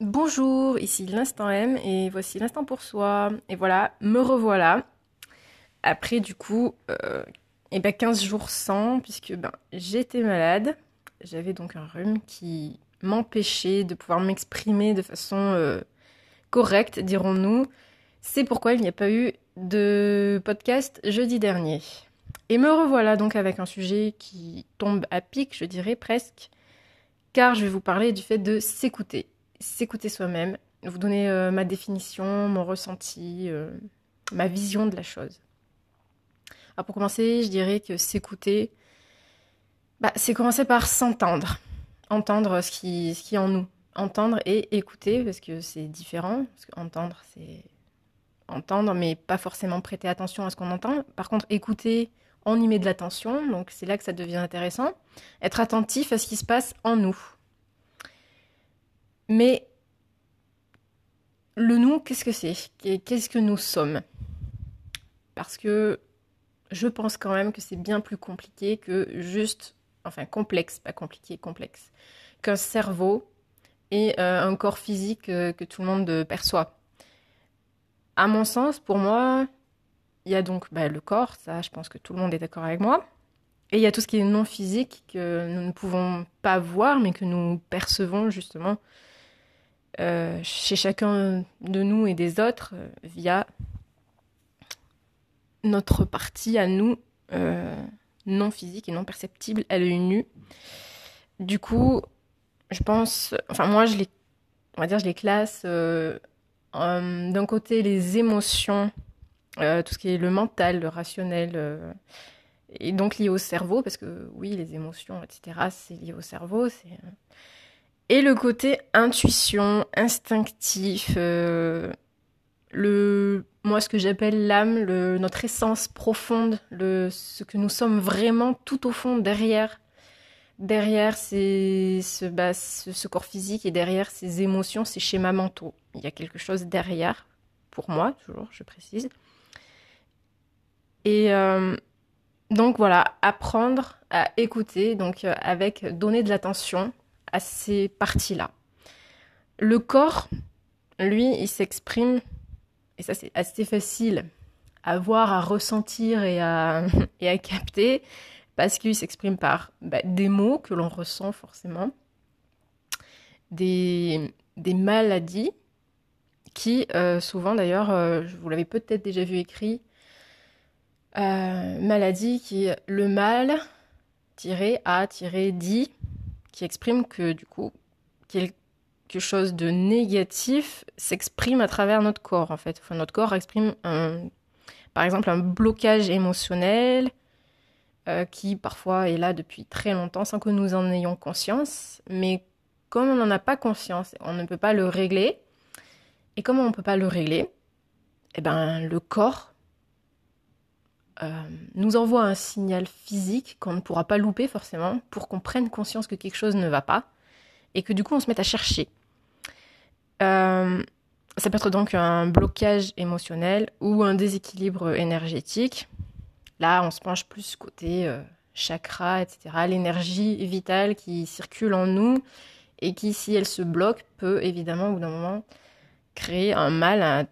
Bonjour, ici l'instant M et voici l'instant pour soi. Et voilà, me revoilà. Après du coup, euh, et ben 15 jours sans, puisque ben, j'étais malade. J'avais donc un rhume qui m'empêchait de pouvoir m'exprimer de façon euh, correcte, dirons-nous. C'est pourquoi il n'y a pas eu de podcast jeudi dernier. Et me revoilà donc avec un sujet qui tombe à pic, je dirais presque, car je vais vous parler du fait de s'écouter s'écouter soi-même, vous donner euh, ma définition, mon ressenti, euh, ma vision de la chose. Alors pour commencer, je dirais que s'écouter, bah, c'est commencer par s'entendre, entendre ce qui, ce qui est en nous, entendre et écouter parce que c'est différent. Parce qu'entendre, c'est entendre, mais pas forcément prêter attention à ce qu'on entend. Par contre, écouter, on y met de l'attention, donc c'est là que ça devient intéressant. Être attentif à ce qui se passe en nous. Mais le nous, qu'est-ce que c'est? Qu'est-ce que nous sommes? Parce que je pense quand même que c'est bien plus compliqué que juste, enfin complexe, pas compliqué, complexe, qu'un cerveau et euh, un corps physique euh, que tout le monde perçoit. À mon sens, pour moi, il y a donc bah, le corps, ça je pense que tout le monde est d'accord avec moi. Et il y a tout ce qui est non physique que nous ne pouvons pas voir, mais que nous percevons justement euh, chez chacun de nous et des autres euh, via notre partie à nous euh, non physique et non perceptible à l'œil nu. Du coup, je pense, enfin moi je les, on va dire je les classe d'un côté les émotions, tout ce qui est le mental, le rationnel et donc lié au cerveau, parce que oui, les émotions, etc., c'est lié au cerveau, c'est et le côté intuition, instinctif, euh, le, moi ce que j'appelle l'âme, notre essence profonde, le, ce que nous sommes vraiment tout au fond derrière, derrière ces, ce, bah, ce, corps physique et derrière ces émotions, ces schémas mentaux. Il y a quelque chose derrière, pour moi, toujours, je précise. Et euh, donc voilà, apprendre à écouter, donc euh, avec donner de l'attention à ces parties-là. Le corps, lui, il s'exprime, et ça c'est assez facile à voir, à ressentir et à, et à capter, parce qu'il s'exprime par bah, des mots que l'on ressent forcément, des, des maladies qui, euh, souvent d'ailleurs, euh, vous l'avez peut-être déjà vu écrit, euh, maladie qui, le mal, tiré à, tiré dit, qui exprime que du coup, quelque chose de négatif s'exprime à travers notre corps en fait. Enfin, notre corps exprime un, par exemple un blocage émotionnel euh, qui parfois est là depuis très longtemps sans que nous en ayons conscience, mais comme on n'en a pas conscience, on ne peut pas le régler. Et comme on ne peut pas le régler, eh ben, le corps nous envoie un signal physique qu'on ne pourra pas louper forcément pour qu'on prenne conscience que quelque chose ne va pas et que du coup on se mette à chercher. Euh, ça peut être donc un blocage émotionnel ou un déséquilibre énergétique. Là, on se penche plus côté euh, chakra, etc. L'énergie vitale qui circule en nous et qui, si elle se bloque, peut évidemment au bout d'un moment créer un mal à un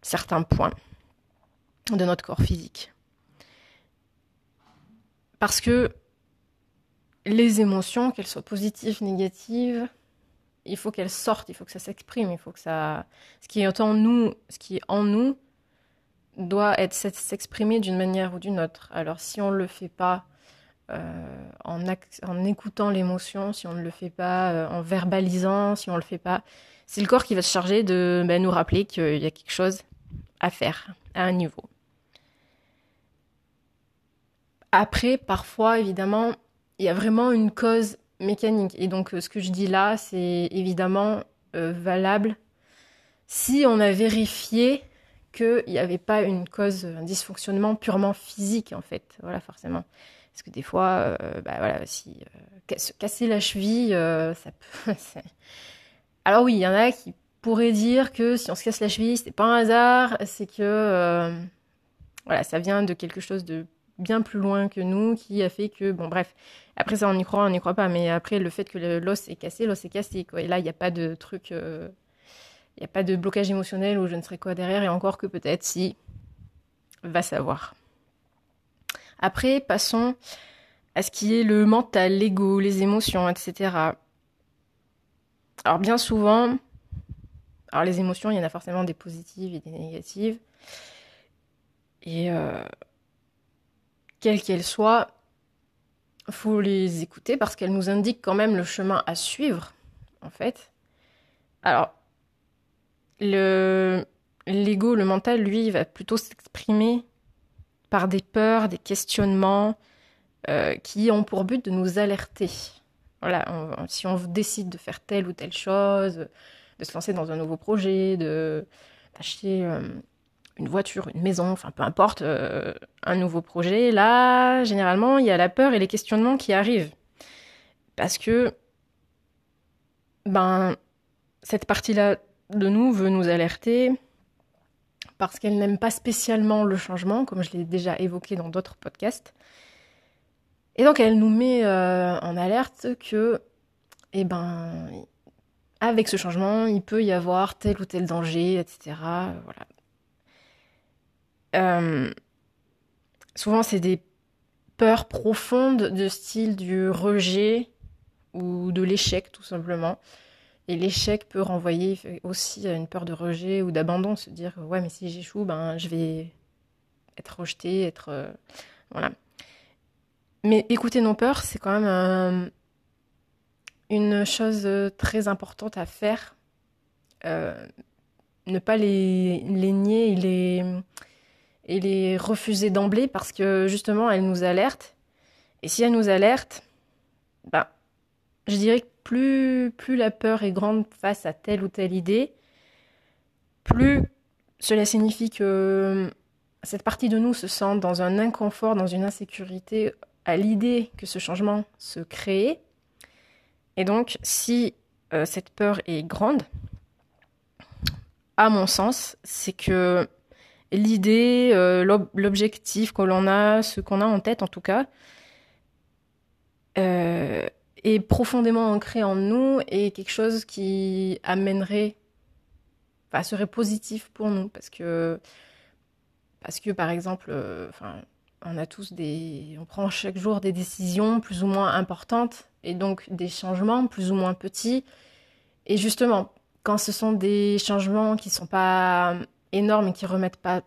certain point de notre corps physique. Parce que les émotions, qu'elles soient positives, négatives, il faut qu'elles sortent, il faut que ça s'exprime, il faut que ça. Ce qui est en nous, ce qui est en nous, doit être s'exprimer d'une manière ou d'une autre. Alors si on ne le fait pas euh, en, écoutant l'émotion, si on ne le fait pas euh, en verbalisant, si on ne le fait pas, c'est le corps qui va se charger de ben, nous rappeler qu'il y a quelque chose à faire à un niveau. Après, parfois, évidemment, il y a vraiment une cause mécanique. Et donc, euh, ce que je dis là, c'est évidemment euh, valable si on a vérifié qu'il n'y avait pas une cause, un dysfonctionnement purement physique, en fait. Voilà, forcément. Parce que des fois, euh, bah voilà, si se casser la cheville, ça peut. Alors oui, il y en a qui pourraient dire que si on se casse la cheville, c'est pas un hasard, c'est que voilà, ça vient de quelque chose de bien plus loin que nous, qui a fait que, bon, bref, après ça, on y croit, on n'y croit pas, mais après, le fait que l'os est cassé, l'os est cassé, quoi. Et là, il n'y a pas de truc, euh, Il n'y a pas de blocage émotionnel ou je ne sais quoi derrière, et encore que peut-être si, va savoir. Après, passons à ce qui est le mental, l'ego, les émotions, etc. Alors bien souvent, alors les émotions, il y en a forcément des positives et des négatives. Et euh, quelles qu'elles soient, faut les écouter parce qu'elles nous indiquent quand même le chemin à suivre, en fait. Alors, le l'ego, le mental, lui, va plutôt s'exprimer par des peurs, des questionnements euh, qui ont pour but de nous alerter. Voilà, si on décide de faire telle ou telle chose, de se lancer dans un nouveau projet, d'acheter euh, une voiture, une maison, enfin peu importe, euh, un nouveau projet, là, généralement, il y a la peur et les questionnements qui arrivent. Parce que, ben, cette partie-là de nous veut nous alerter parce qu'elle n'aime pas spécialement le changement, comme je l'ai déjà évoqué dans d'autres podcasts. Et donc elle nous met euh, en alerte que, eh ben, avec ce changement, il peut y avoir tel ou tel danger, etc. Voilà. Euh, souvent, c'est des peurs profondes de style du rejet ou de l'échec, tout simplement. Et l'échec peut renvoyer aussi à une peur de rejet ou d'abandon, se dire ouais, mais si j'échoue, ben je vais être rejeté, être euh, voilà. Mais écouter nos peurs, c'est quand même une chose très importante à faire. Euh, ne pas les, les, et les refuser d'emblée parce que justement, elles nous alertent. Et si elles nous alertent, ben, je dirais que plus, plus la peur est grande face à telle ou telle idée, plus cela signifie que cette partie de nous se sent dans un inconfort, dans une insécurité à l'idée que ce changement se crée. Et donc, si euh, cette peur est grande, à mon sens, c'est que l'idée, euh, l'objectif que l'on a, ce qu'on a en tête en tout cas, euh, est profondément ancré en nous et quelque chose qui amènerait, enfin, serait positif pour nous parce que, parce que par exemple, euh, on a tous des, on prend chaque jour des décisions plus ou moins importantes et donc des changements plus ou moins petits. Et justement, quand ce sont des changements qui sont pas énormes et qui remettent pas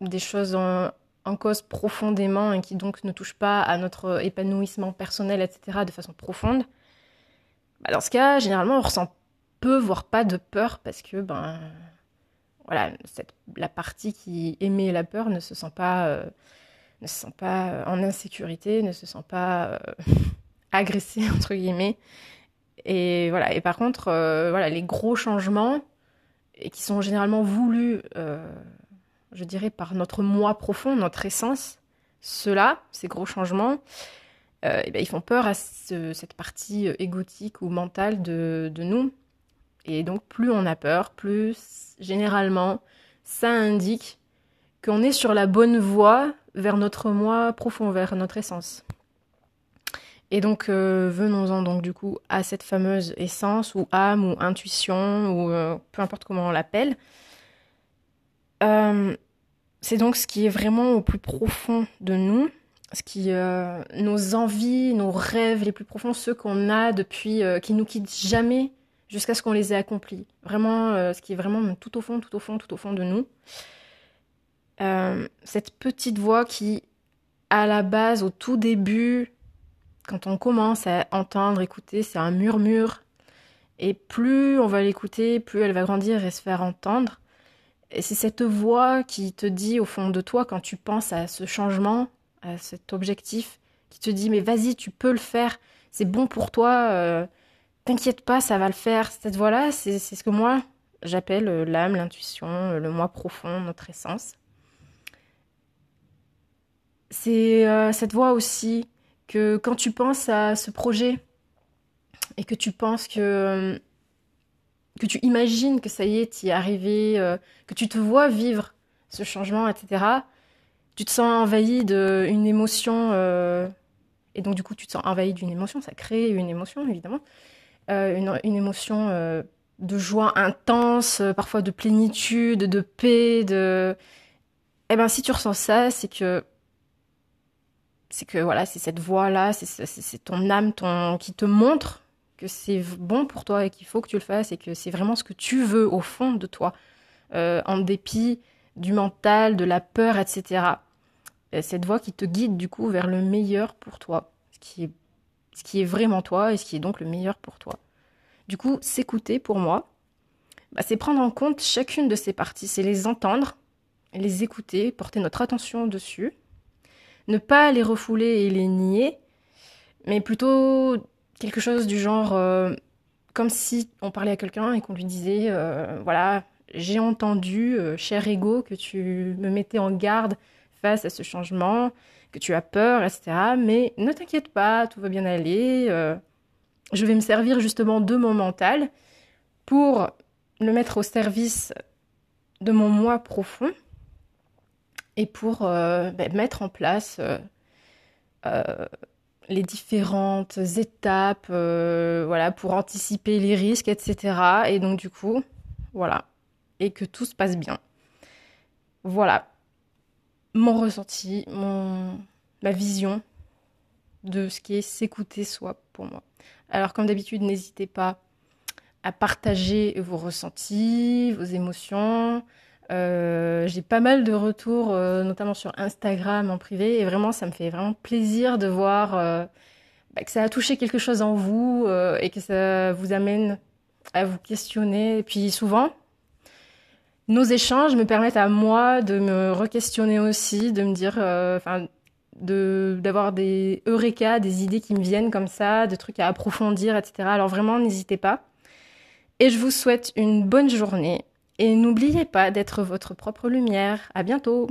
des choses en, cause profondément et qui donc ne touche pas à notre épanouissement personnel, etc., de façon profonde, bah, dans ce cas, généralement, on ressent peu, voire pas de peur parce que, ben, voilà, la partie qui émet la peur ne se sent pas, euh, ne se sent pas en insécurité, ne se sent pas euh, agressée, entre guillemets. Et voilà, et par contre, euh, voilà, les gros changements, et qui sont généralement voulus je dirais, par notre moi profond, notre essence, ceux-là, ces gros changements, euh, eh ben, ils font peur à cette partie euh, égotique ou mentale de, de, nous. Et donc, plus on a peur, plus généralement, ça indique qu'on est sur la bonne voie vers notre moi profond, vers notre essence. Et donc, euh, venons-en donc du coup à cette fameuse essence ou âme ou intuition ou peu importe comment on l'appelle. Euh, c'est donc ce qui est vraiment au plus profond de nous, ce qui euh, nos envies, nos rêves les plus profonds, ceux qu'on a depuis, euh, qui nous quittent jamais jusqu'à ce qu'on les ait accomplis. Vraiment, ce qui est vraiment tout au fond, tout au fond, tout au fond de nous. cette petite voix qui, à la base, au tout début, quand on commence à entendre, écouter, c'est un murmure. Et plus on va l'écouter, plus elle va grandir et se faire entendre. Et c'est cette voix qui te dit au fond de toi, quand tu penses à ce changement, à cet objectif, qui te dit mais vas-y, tu peux le faire, c'est bon pour toi, euh, t'inquiète pas, ça va le faire. Cette voix-là, c'est ce que moi j'appelle euh, l'âme, l'intuition, euh, le moi profond, notre essence. C'est cette voix aussi quand tu penses à ce projet et que tu penses que que tu imagines que ça y est, tu y es arrivé, euh, que tu te vois vivre ce changement, etc., tu te sens envahi d'une émotion, euh, et donc du coup tu te sens envahi d'une émotion, ça crée une émotion évidemment, euh, une, émotion de joie intense, parfois de plénitude, de paix, de... Eh ben, si tu ressens ça, c'est que c'est que voilà, c'est cette voix-là, c'est ton âme ton, qui te montre que c'est bon pour toi et qu'il faut que tu le fasses et que c'est vraiment ce que tu veux au fond de toi, euh, en dépit du mental, de la peur, etc. cette voix qui te guide du coup vers le meilleur pour toi, ce qui est, ce qui est vraiment toi et ce qui est donc le meilleur pour toi. Du coup, s'écouter pour moi, bah, c'est prendre en compte chacune de ces parties, c'est les entendre, les écouter, porter notre attention dessus, ne pas les refouler et les nier, mais plutôt quelque chose du genre euh, comme si on parlait à quelqu'un et qu'on lui disait euh, voilà, j'ai entendu, euh, cher ego, que tu me mettais en garde face à ce changement, que tu as peur, etc. Mais ne t'inquiète pas, tout va bien aller. je vais me servir justement de mon mental pour le mettre au service de mon moi profond et pour ben, mettre en place les différentes étapes, euh, voilà, pour anticiper les risques, etc. Et donc du coup, voilà, et que tout se passe bien. Voilà, mon ressenti, mon ma vision de ce qui est s'écouter soi pour moi. Alors comme d'habitude, n'hésitez pas à partager vos ressentis, vos émotions, euh, j'ai pas mal de retours, euh, notamment sur Instagram en privé, et vraiment, ça me fait vraiment plaisir de voir euh, bah, que ça a touché quelque chose en vous et que ça vous amène à vous questionner. Et puis souvent, nos échanges me permettent à moi de me re-questionner aussi, de me dire, enfin, de d'avoir des eureka, des idées qui me viennent comme ça, de trucs à approfondir, etc. Alors vraiment, n'hésitez pas. Et je vous souhaite une bonne journée et n'oubliez pas d'être votre propre lumière. À bientôt!